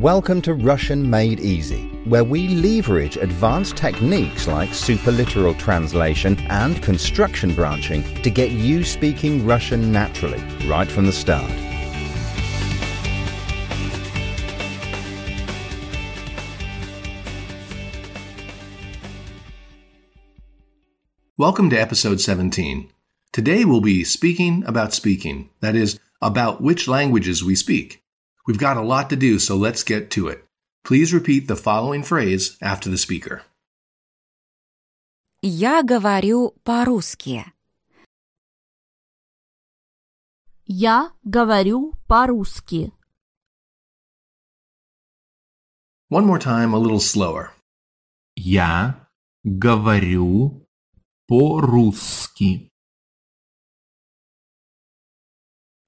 Welcome to Russian Made Easy, where we leverage advanced techniques like superliteral translation and construction branching to get you speaking Russian naturally, right from the start. Welcome to episode 17. Today we'll be speaking about speaking, that is, about which languages we speak. We've got a lot to do, so let's get to it. Please repeat the following phrase after the speaker. Я говорю по-русски. Я говорю по-русски. One more time, a little slower. Я говорю по-русски.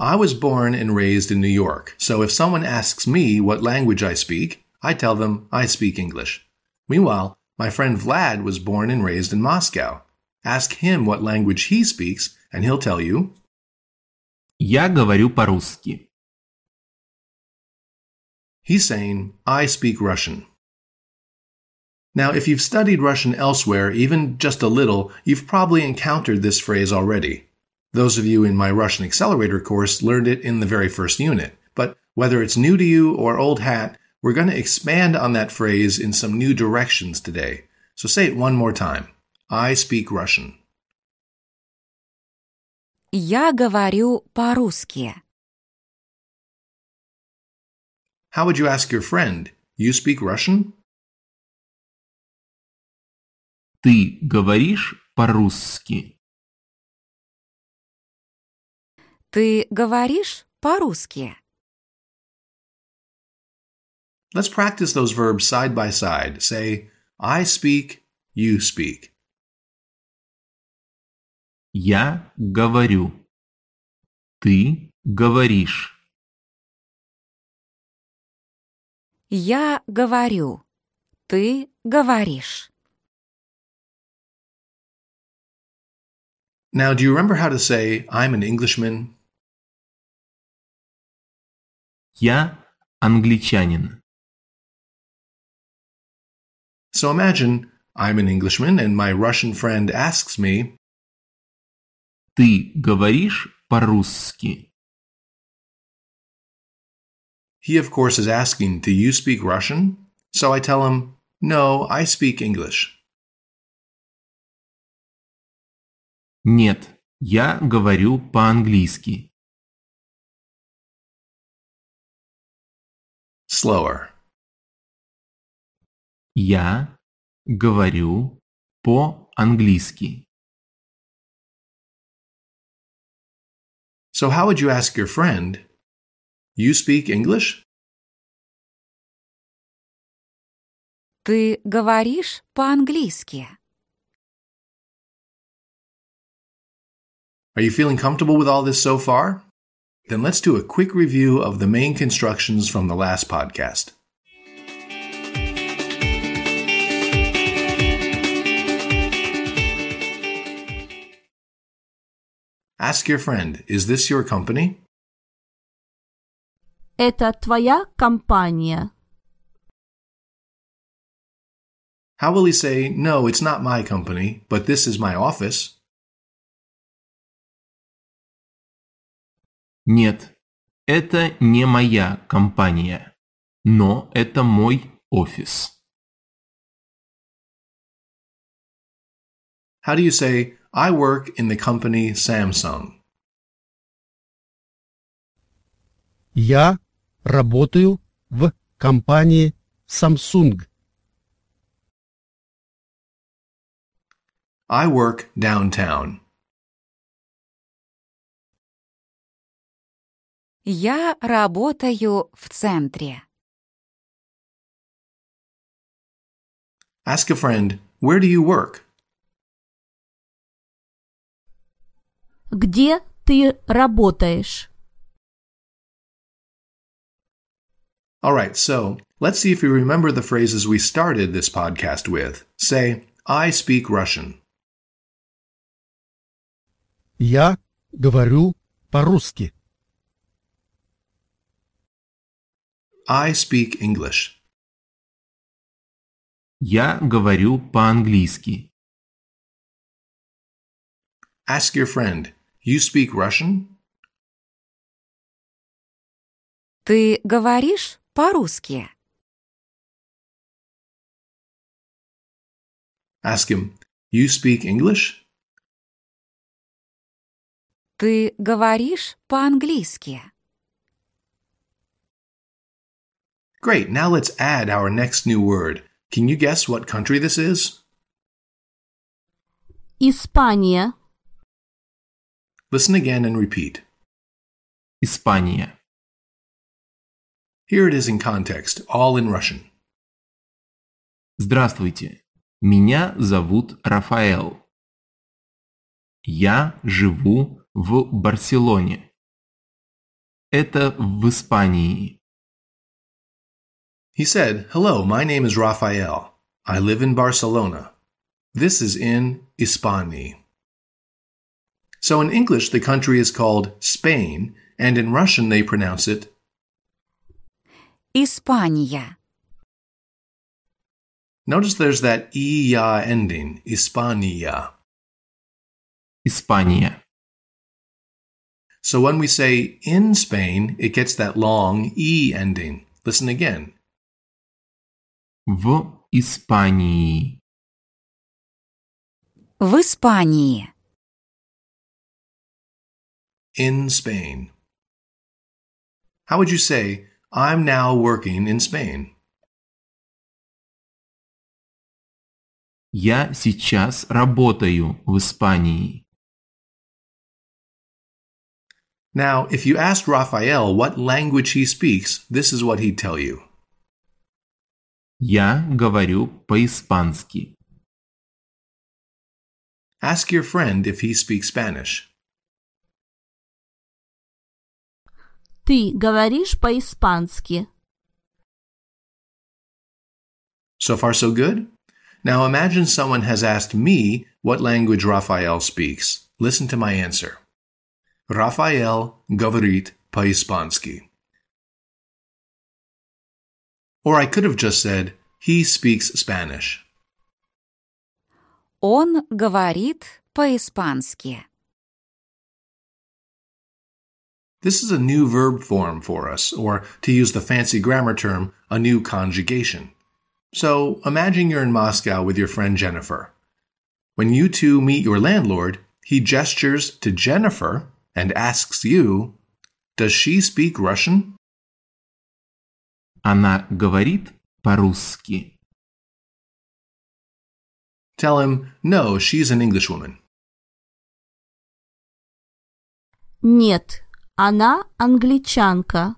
I was born and raised in New York, so if someone asks me what language I speak, I tell them I speak English. Meanwhile, my friend Vlad was born and raised in Moscow. Ask him what language he speaks, and he'll tell you, Я говорю по-русски. he's saying, I speak Russian. Now, if you've studied Russian elsewhere, even just a little, you've probably encountered this phrase already. Those of you in my Russian Accelerator course learned it in the very first unit. But whether it's new to you or old hat, we're going to expand on that phrase in some new directions today. So say it one more time. I speak Russian. Я говорю по-русски. How would you ask your friend? You speak Russian? Ты говоришь по-русски? Ты говоришь по-русски? Let's practice those verbs side by side. Say, I speak, you speak. Я говорю. Ты говоришь. Я говорю. Ты говоришь. Now, do you remember how to say, I'm an Englishman? Я англичанин. So imagine I'm an Englishman and my Russian friend asks me, Ты говоришь по-русски? He, of course, is asking, Do you speak Russian? So I tell him, No, I speak English. Нет, я говорю по-английски. Slower. Я говорю по-английски. So how would you ask your friend, You speak English? Ты говоришь по-английски. Are you feeling comfortable with all this so far? Then let's do a quick review of the main constructions from the last podcast. Ask your friend, is this your company? Это твоя компания? How will he say, no, it's not my company, but this is my office? Нет, это не моя компания, но это мой офис. How do you say, I work in the company Samsung? Я работаю в компании Samsung. I work downtown. Я работаю в центре. Ask a friend, where do you work? Где ты работаешь? All right, so let's see if you remember the phrases we started this podcast with. Say, I speak Russian. Я говорю по-русски. I speak English. Я говорю по-английски. Ask your friend, you speak Russian? Ты говоришь по-русски? Ask him, you speak English? Ты говоришь по-английски? Great, now let's add our next new word. Can you guess what country this is? Испания. Listen again and repeat. Испания. Here it is in context, all in Russian. Здравствуйте. Меня зовут Рафаэл. Я живу в Барселоне. Это в Испании. He said, Hello, my name is Rafael. I live in Barcelona. This is in Hispania. So in English, the country is called Spain, and in Russian, they pronounce it. Испания. Notice there's that iya ending, Hispania. Испания. So when we say in Spain, it gets that long e ending. Listen again. В Испании. В Испании. In Spain. How would you say, I'm now working in Spain? Я сейчас работаю в Испании. Now, if you asked Raphael what language he speaks, this is what he'd tell you. Я говорю по-испански. Ask your friend if he speaks Spanish. Ты говоришь по-испански. So far, so good? Now imagine someone has asked me what language Raphael speaks. Listen to my answer. Raphael говорит по-испански. Or I could have just said, he speaks Spanish. Он говорит по-испански. This is a new verb form for us, or to use the fancy grammar term, a new conjugation. So imagine you're in Moscow with your friend Jennifer. When you two meet your landlord, he gestures to Jennifer and asks you, Does she speak Russian? Она говорит по-русски. Tell him, No, she's an Englishwoman. Нет, она англичанка.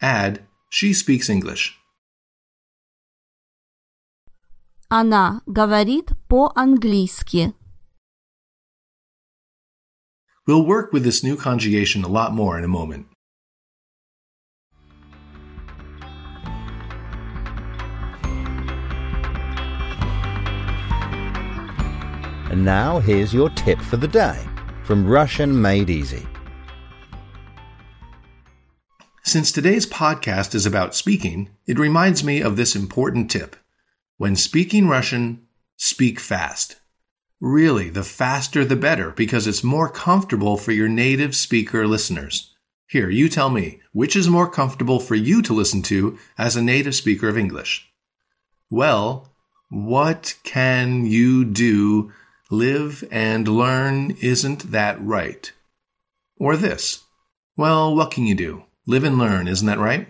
Add, She speaks English. Она говорит по-английски. We'll work with this new conjugation a lot more in a moment. And now here's your tip for the day from Russian Made Easy. Since today's podcast is about speaking, it reminds me of this important tip. When speaking Russian, speak fast. Really, the faster the better because it's more comfortable for your native speaker listeners. Here, you tell me, which is more comfortable for you to listen to as a native speaker of English? Well, what can you do? Live and learn isn't that right? Or this? Well, what can you do? Live and learn, isn't that right?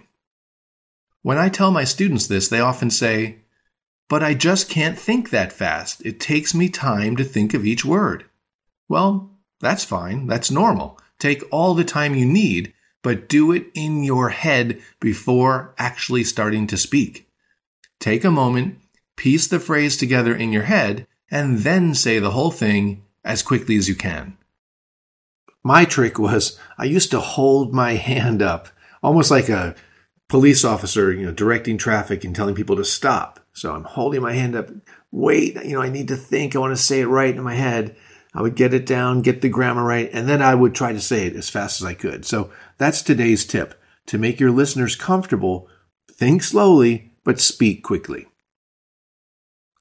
When I tell my students this, they often say, But I just can't think that fast. It takes me time to think of each word. Well, that's fine. That's normal. Take all the time you need, but do it in your head before actually starting to speak. Take a moment, piece the phrase together in your head, and then say the whole thing as quickly as you can. My trick was I used to hold my hand up, almost like a police officer, you know, directing traffic and telling people to stop. So I'm holding my hand up. Wait, you know, I need to think. I want to say it right in my head. I would get it down, get the grammar right, and then I would try to say it as fast as I could. So that's today's tip. To make your listeners comfortable, think slowly, but speak quickly.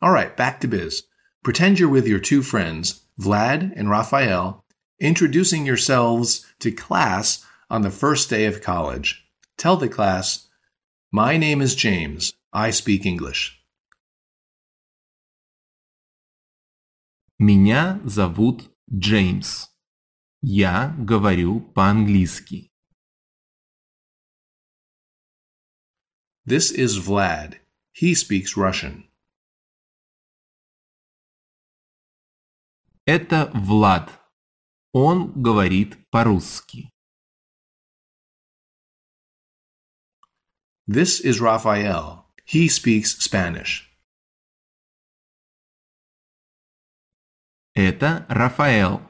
All right, back to biz. Pretend you're with your two friends, Vlad and Raphael, introducing yourselves to class on the first day of college. Tell the class, My name is James. I speak English. Меня зовут Джеймс. Я говорю по-английски. This is Vlad. He speaks Russian. Это Влад. Он говорит по-русски. This is Raphael. He speaks Spanish. Это Рафаэл.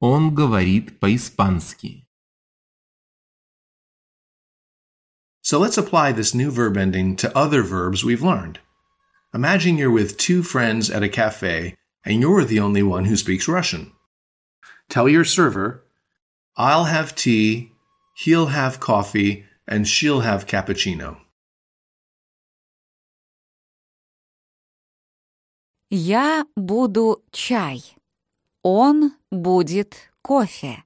Он говорит по-испански. So let's apply this new verb ending to other verbs we've learned. Imagine you're with two friends at a cafe and you're the only one who speaks Russian. Tell your server, I'll have tea, he'll have coffee, and she'll have cappuccino. Я буду чай. Он будет кофе.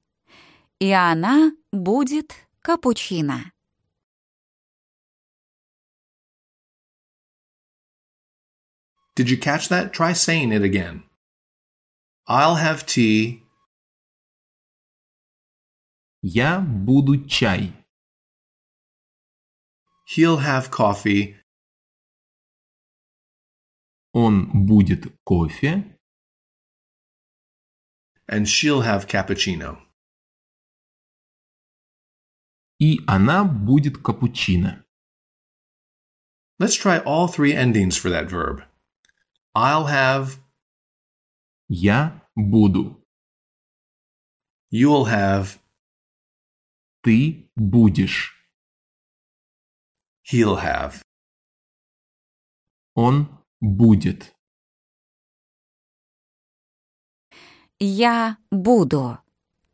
И она будет капучино. Did you catch that? Try saying it again. I'll have tea, Я буду чай. he'll have coffee, Он будет кофе. and she'll have cappuccino. И она будет капучино. Let's try all three endings for that verb. I'll have, Я буду. you'll have, Ты будешь. he'll have. Он будет. Я буду.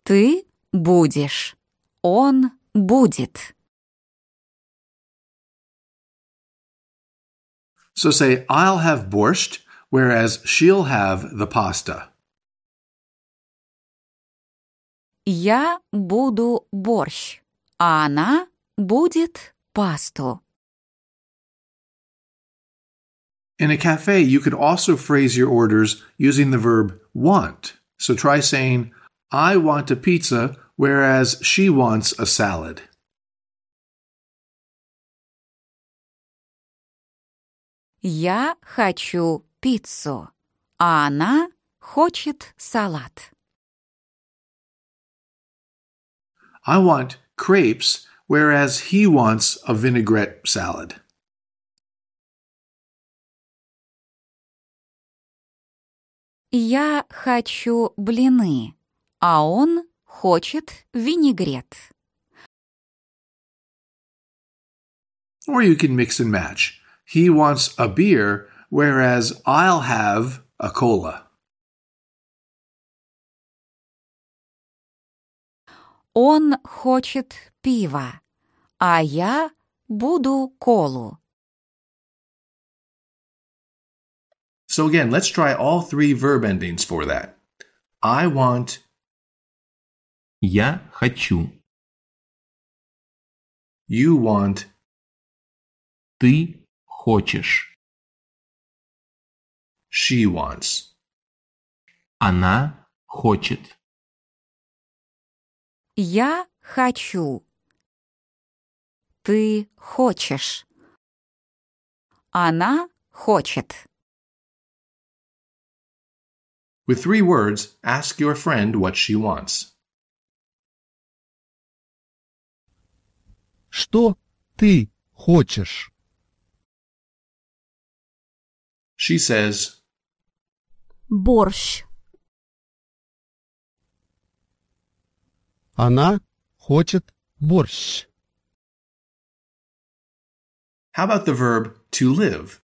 Ты будешь. Он будет. So say, I'll have borscht, whereas she'll have the pasta. Я буду борщ, а она будет пасту. In a cafe, you could also phrase your orders using the verb want. So try saying, I want a pizza, whereas she wants a salad. Я хочу пиццу, а она хочет салат. I want crepes, whereas he wants a vinaigrette salad. Я хочу блины, а он хочет винегрет. Or you can mix and match. He wants a beer, whereas I'll have a cola. Он хочет пива, а я буду колу. So again, let's try all three verb endings for that. I want, Я хочу. you want, Ты хочешь. she wants. Она хочет. Я хочу. Ты хочешь. Она хочет. With three words, ask your friend what she wants. Что ты хочешь? She says, борщ, Она хочет борщ. How about the verb to live?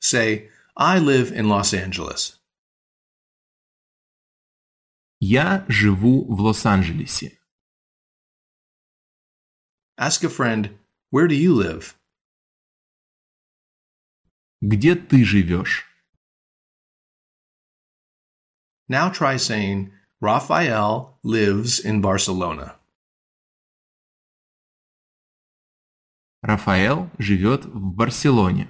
Say, I live in Los Angeles. Я живу в Лос-Анджелесе. Ask a friend, Where do you live? Где ты живешь? Now try saying, Raphael lives in Barcelona. Рафаэл живет в Барселоне.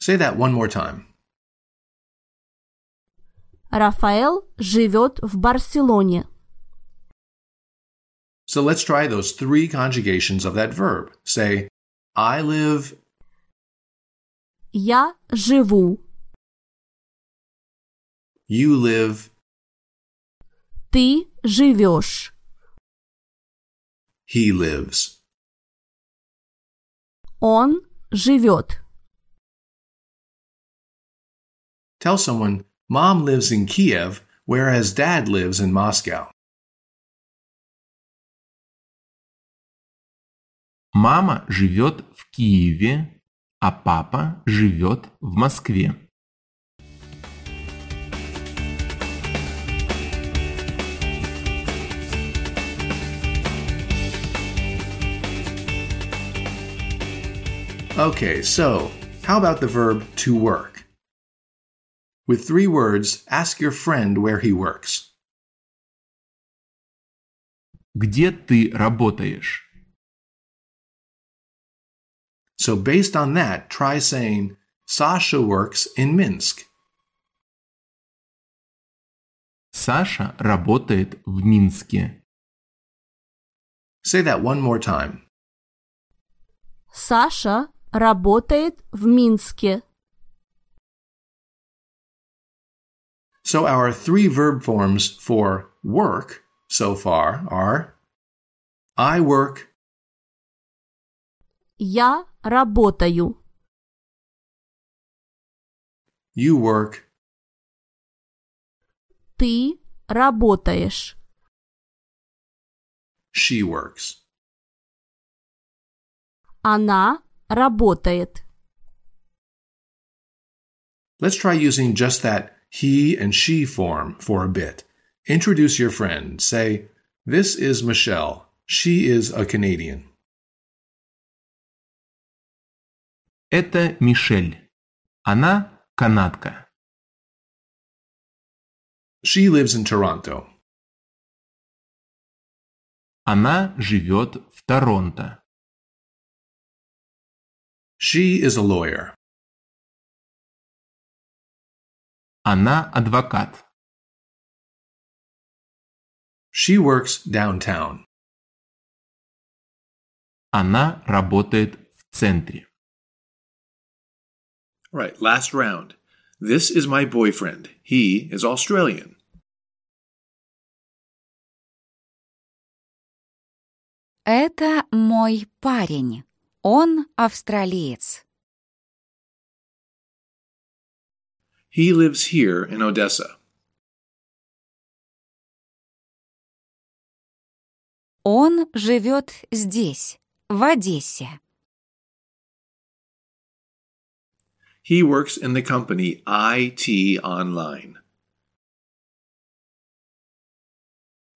Say that one more time. Рафаэл живет в Барселоне. So let's try those three conjugations of that verb. Say, I live, Я живу. you live, Ты живешь. he lives. Он живет. Tell someone, Mom lives in Kiev, whereas Dad lives in Moscow. Мама живет в Киеве, а папа живет в Москве. Okay, so how about the verb to work? With three words, ask your friend where he works. Где ты работаешь? So, based on that, try saying, Sasha works in Minsk. Саша работает в Минске. Say that one more time. Саша работает в Минске. So, our three verb forms for work so far are I work, Я работаю. you work, Ты работаешь. she works. Она работает. Let's try using just that he and she form for a bit. Introduce your friend. Say, This is Michelle. She is a Canadian. Это Мишель. Она канадка. She lives in Toronto. Она живет в Торонто. She is a lawyer. Она адвокат. She works downtown. Она работает в центре. Right, last round. This is my boyfriend. He is Australian. Это мой парень. Он австралиец. He lives here in Odessa. Он живет здесь, в Одессе. He works in the company IT Online.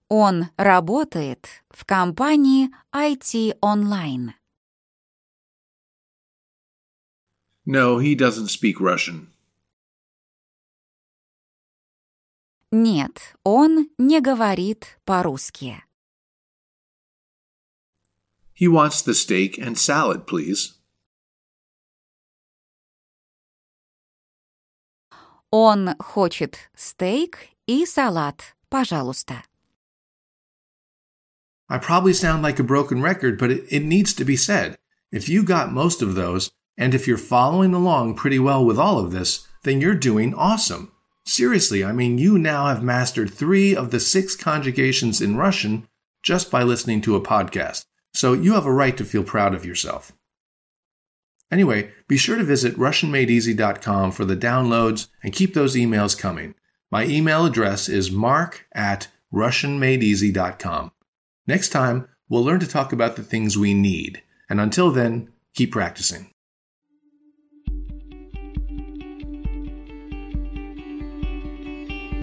Он работает в компании IT Online. No, he doesn't speak Russian. Нет, он не говорит по-русски. He wants the steak and salad, please. Он хочет стейк и салат, пожалуйста. I probably sound like a broken record, but it, it needs to be said. If you got most of those, and if you're following along pretty well with all of this, then you're doing awesome. Seriously, I mean, you now have mastered three of the six conjugations in Russian just by listening to a podcast. So you have a right to feel proud of yourself. Anyway, be sure to visit RussianMadeEasy.com for the downloads and keep those emails coming. My email address is mark at RussianMadeEasy.com. Next time, we'll learn to talk about the things we need. And until then, keep practicing.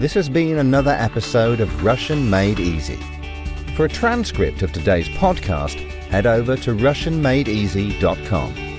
This has been another episode of Russian Made Easy. For a transcript of today's podcast, head over to RussianMadeEasy.com.